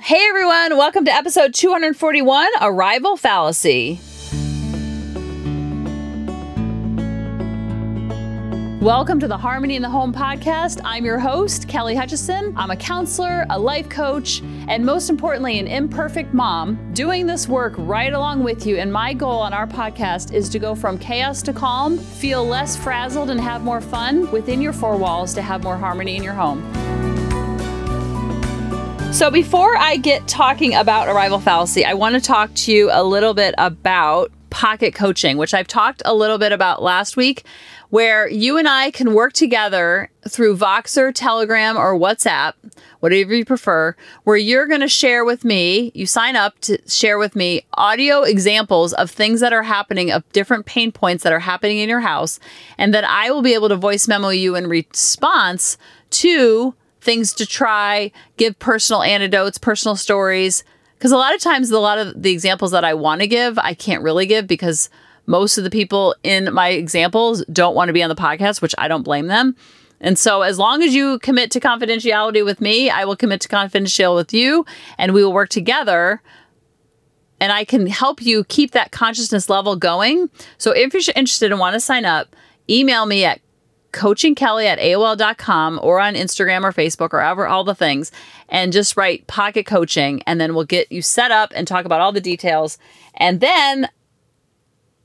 Hey everyone, welcome to episode 241 Arrival Fallacy. Welcome to the Harmony in the Home podcast. I'm your host, Kelly Hutchison. I'm a counselor, a life coach, and most importantly, an imperfect mom doing this work right along with you. And my goal on our podcast is to go from chaos to calm, feel less frazzled, and have more fun within your four walls to have more harmony in your home. So, before I get talking about arrival fallacy, I want to talk to you a little bit about pocket coaching, which I've talked a little bit about last week, where you and I can work together through Voxer, Telegram, or WhatsApp, whatever you prefer, where you're going to share with me, you sign up to share with me audio examples of things that are happening, of different pain points that are happening in your house, and then I will be able to voice memo you in response to things to try, give personal anecdotes, personal stories. Because a lot of times, a lot of the examples that I want to give, I can't really give because most of the people in my examples don't want to be on the podcast, which I don't blame them. And so, as long as you commit to confidentiality with me, I will commit to confidentiality with you, and we will work together. And I can help you keep that consciousness level going. So, if you're interested and want to sign up, email me at coachingkelly at AOL.com or on Instagram or Facebook or ever all the things and just write pocket coaching and then we'll get you set up and talk about all the details. And then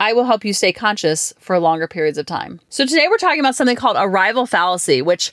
I will help you stay conscious for longer periods of time. So today we're talking about something called arrival fallacy, which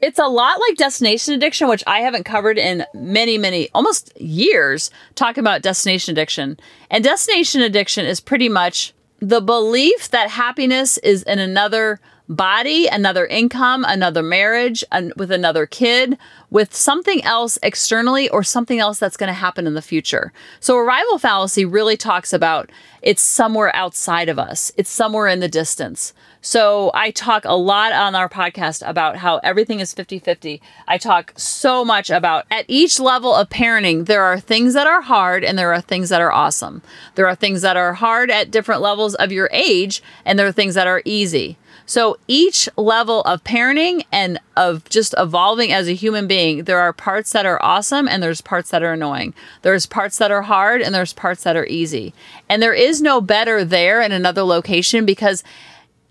it's a lot like destination addiction, which I haven't covered in many, many, almost years, talking about destination addiction. And destination addiction is pretty much the belief that happiness is in another body, another income, another marriage, an, with another kid, with something else externally or something else that's going to happen in the future. So, arrival fallacy really talks about it's somewhere outside of us, it's somewhere in the distance. So, I talk a lot on our podcast about how everything is 50 50. I talk so much about at each level of parenting, there are things that are hard and there are things that are awesome. There are things that are hard at different levels of your age, and there are things that are easy. So each level of parenting and of just evolving as a human being, there are parts that are awesome and there's parts that are annoying. There's parts that are hard and there's parts that are easy. And there is no better there in another location because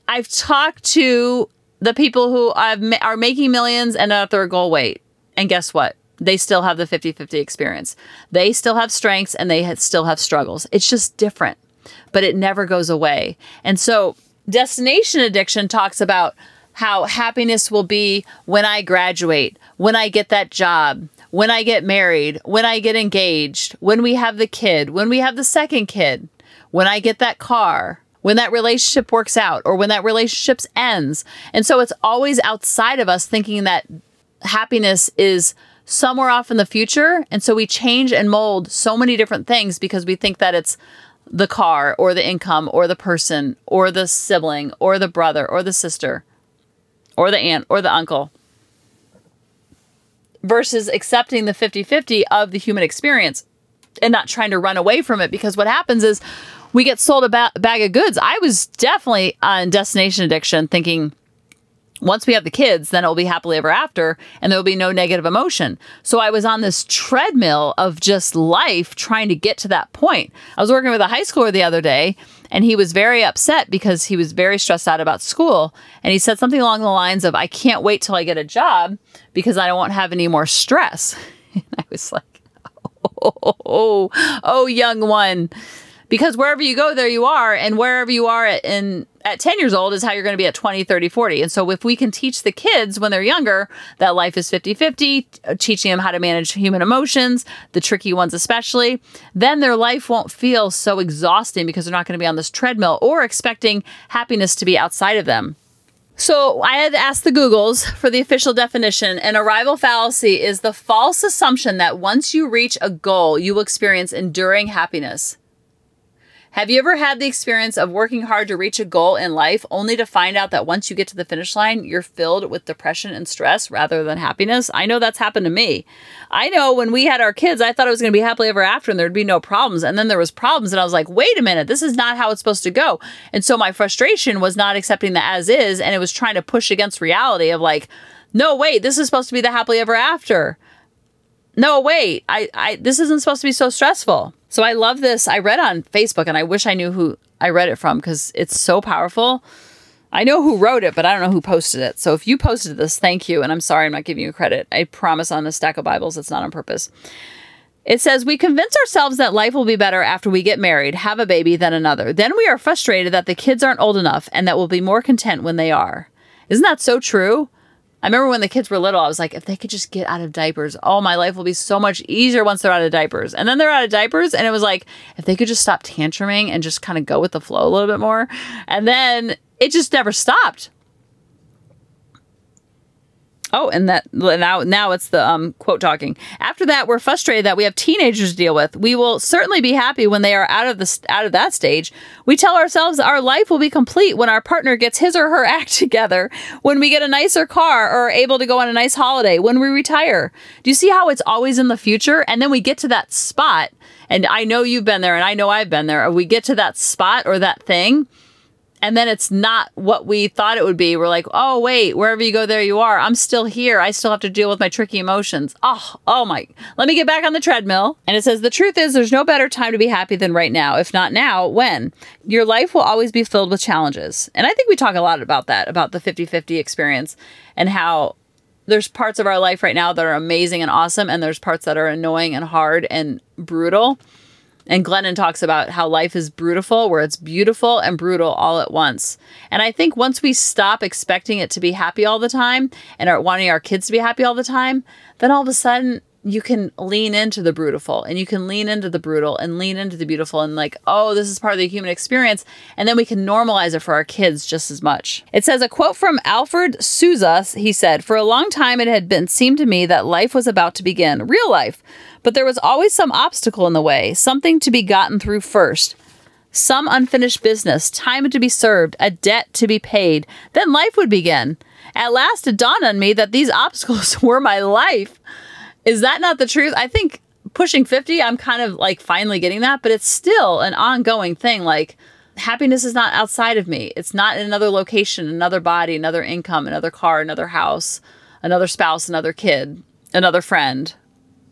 I've talked to the people who are making millions and at their goal weight. And guess what? They still have the 50 50 experience. They still have strengths and they still have struggles. It's just different, but it never goes away. And so Destination addiction talks about how happiness will be when I graduate, when I get that job, when I get married, when I get engaged, when we have the kid, when we have the second kid, when I get that car, when that relationship works out, or when that relationship ends. And so it's always outside of us thinking that happiness is somewhere off in the future. And so we change and mold so many different things because we think that it's the car or the income or the person or the sibling or the brother or the sister or the aunt or the uncle versus accepting the 50 50 of the human experience and not trying to run away from it because what happens is we get sold a ba- bag of goods. I was definitely uh, on destination addiction thinking, once we have the kids, then it will be happily ever after and there will be no negative emotion. So I was on this treadmill of just life trying to get to that point. I was working with a high schooler the other day and he was very upset because he was very stressed out about school. And he said something along the lines of, I can't wait till I get a job because I won't have any more stress. And I was like, oh, oh, oh, oh young one because wherever you go there you are and wherever you are in at 10 years old is how you're going to be at 20 30 40 and so if we can teach the kids when they're younger that life is 50 50 uh, teaching them how to manage human emotions the tricky ones especially then their life won't feel so exhausting because they're not going to be on this treadmill or expecting happiness to be outside of them so I had asked the Googles for the official definition. An arrival fallacy is the false assumption that once you reach a goal, you will experience enduring happiness. Have you ever had the experience of working hard to reach a goal in life only to find out that once you get to the finish line, you're filled with depression and stress rather than happiness? I know that's happened to me. I know when we had our kids, I thought it was going to be happily ever after and there'd be no problems. And then there was problems and I was like, wait a minute, this is not how it's supposed to go. And so my frustration was not accepting the as is and it was trying to push against reality of like, no, wait, this is supposed to be the happily ever after. No, wait, I, I, this isn't supposed to be so stressful. So I love this. I read on Facebook and I wish I knew who I read it from because it's so powerful. I know who wrote it, but I don't know who posted it. So if you posted this, thank you. And I'm sorry I'm not giving you credit. I promise on the stack of Bibles it's not on purpose. It says, We convince ourselves that life will be better after we get married, have a baby, than another. Then we are frustrated that the kids aren't old enough and that we'll be more content when they are. Isn't that so true? I remember when the kids were little, I was like, if they could just get out of diapers, oh, my life will be so much easier once they're out of diapers. And then they're out of diapers, and it was like, if they could just stop tantruming and just kind of go with the flow a little bit more. And then it just never stopped. Oh, and that now now it's the um, quote talking. After that, we're frustrated that we have teenagers to deal with. We will certainly be happy when they are out of the out of that stage. We tell ourselves our life will be complete when our partner gets his or her act together, when we get a nicer car or are able to go on a nice holiday, when we retire. Do you see how it's always in the future? And then we get to that spot, and I know you've been there, and I know I've been there. We get to that spot or that thing and then it's not what we thought it would be. We're like, oh wait, wherever you go, there you are. I'm still here. I still have to deal with my tricky emotions. Oh, oh my. Let me get back on the treadmill. And it says the truth is there's no better time to be happy than right now. If not now, when? Your life will always be filled with challenges. And I think we talk a lot about that, about the 50-50 experience and how there's parts of our life right now that are amazing and awesome and there's parts that are annoying and hard and brutal. And Glennon talks about how life is brutiful, where it's beautiful and brutal all at once. And I think once we stop expecting it to be happy all the time and are wanting our kids to be happy all the time, then all of a sudden you can lean into the brutal and you can lean into the brutal and lean into the beautiful and like, oh, this is part of the human experience. And then we can normalize it for our kids just as much. It says a quote from Alfred Souza. He said, For a long time it had been seemed to me that life was about to begin, real life. But there was always some obstacle in the way, something to be gotten through first. Some unfinished business, time to be served, a debt to be paid. Then life would begin. At last it dawned on me that these obstacles were my life. Is that not the truth? I think pushing 50, I'm kind of like finally getting that, but it's still an ongoing thing. Like, happiness is not outside of me. It's not in another location, another body, another income, another car, another house, another spouse, another kid, another friend,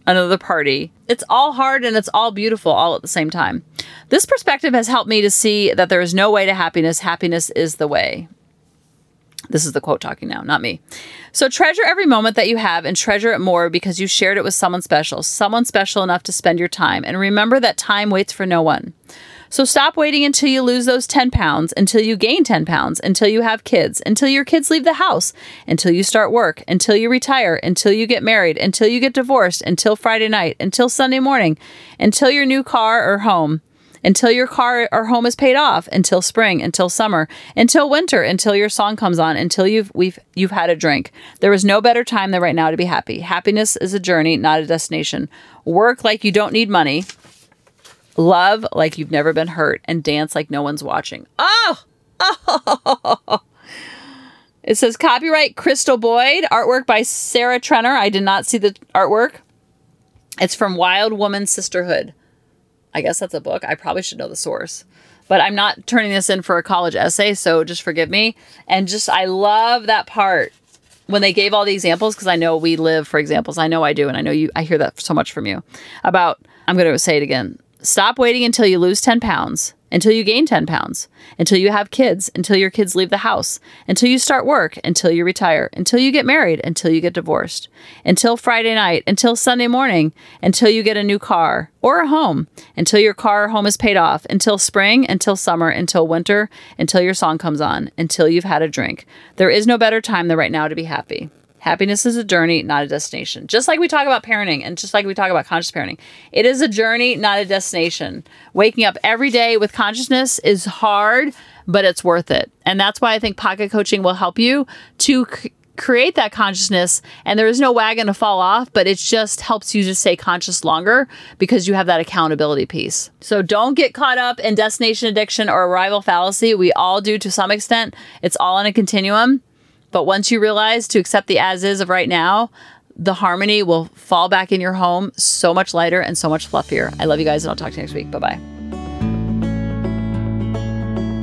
another party. It's all hard and it's all beautiful all at the same time. This perspective has helped me to see that there is no way to happiness. Happiness is the way. This is the quote talking now, not me. So treasure every moment that you have and treasure it more because you shared it with someone special, someone special enough to spend your time. And remember that time waits for no one. So stop waiting until you lose those 10 pounds, until you gain 10 pounds, until you have kids, until your kids leave the house, until you start work, until you retire, until you get married, until you get divorced, until Friday night, until Sunday morning, until your new car or home until your car or home is paid off, until spring, until summer, until winter, until your song comes on, until you've we've you've had a drink. There is no better time than right now to be happy. Happiness is a journey, not a destination. Work like you don't need money. Love like you've never been hurt and dance like no one's watching. Oh! Oh! It says copyright Crystal Boyd, artwork by Sarah Trenner. I did not see the artwork. It's from Wild Woman Sisterhood. I guess that's a book. I probably should know the source. But I'm not turning this in for a college essay, so just forgive me. And just, I love that part when they gave all the examples, because I know we live for examples. I know I do, and I know you, I hear that so much from you about, I'm going to say it again. Stop waiting until you lose 10 pounds until you gain 10 pounds, until you have kids, until your kids leave the house, until you start work, until you retire, until you get married, until you get divorced, until Friday night, until Sunday morning, until you get a new car or a home, until your car or home is paid off, until spring, until summer, until winter, until your song comes on, until you've had a drink. There is no better time than right now to be happy. Happiness is a journey, not a destination. Just like we talk about parenting and just like we talk about conscious parenting, it is a journey, not a destination. Waking up every day with consciousness is hard, but it's worth it. And that's why I think pocket coaching will help you to c- create that consciousness. And there is no wagon to fall off, but it just helps you to stay conscious longer because you have that accountability piece. So don't get caught up in destination addiction or arrival fallacy. We all do to some extent, it's all on a continuum. But once you realize to accept the as is of right now, the harmony will fall back in your home so much lighter and so much fluffier. I love you guys, and I'll talk to you next week. Bye bye.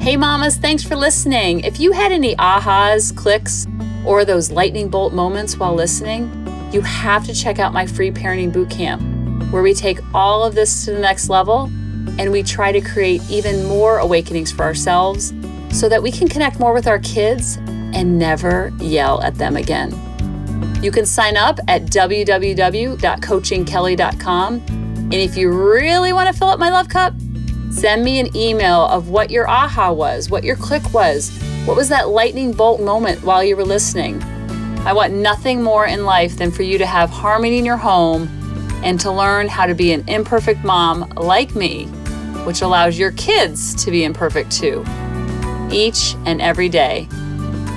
Hey, mamas, thanks for listening. If you had any ahas, clicks, or those lightning bolt moments while listening, you have to check out my free parenting boot camp, where we take all of this to the next level and we try to create even more awakenings for ourselves so that we can connect more with our kids and never yell at them again. You can sign up at www.coachingkelly.com. And if you really want to fill up my love cup, send me an email of what your aha was, what your click was, what was that lightning bolt moment while you were listening. I want nothing more in life than for you to have harmony in your home and to learn how to be an imperfect mom like me, which allows your kids to be imperfect too, each and every day.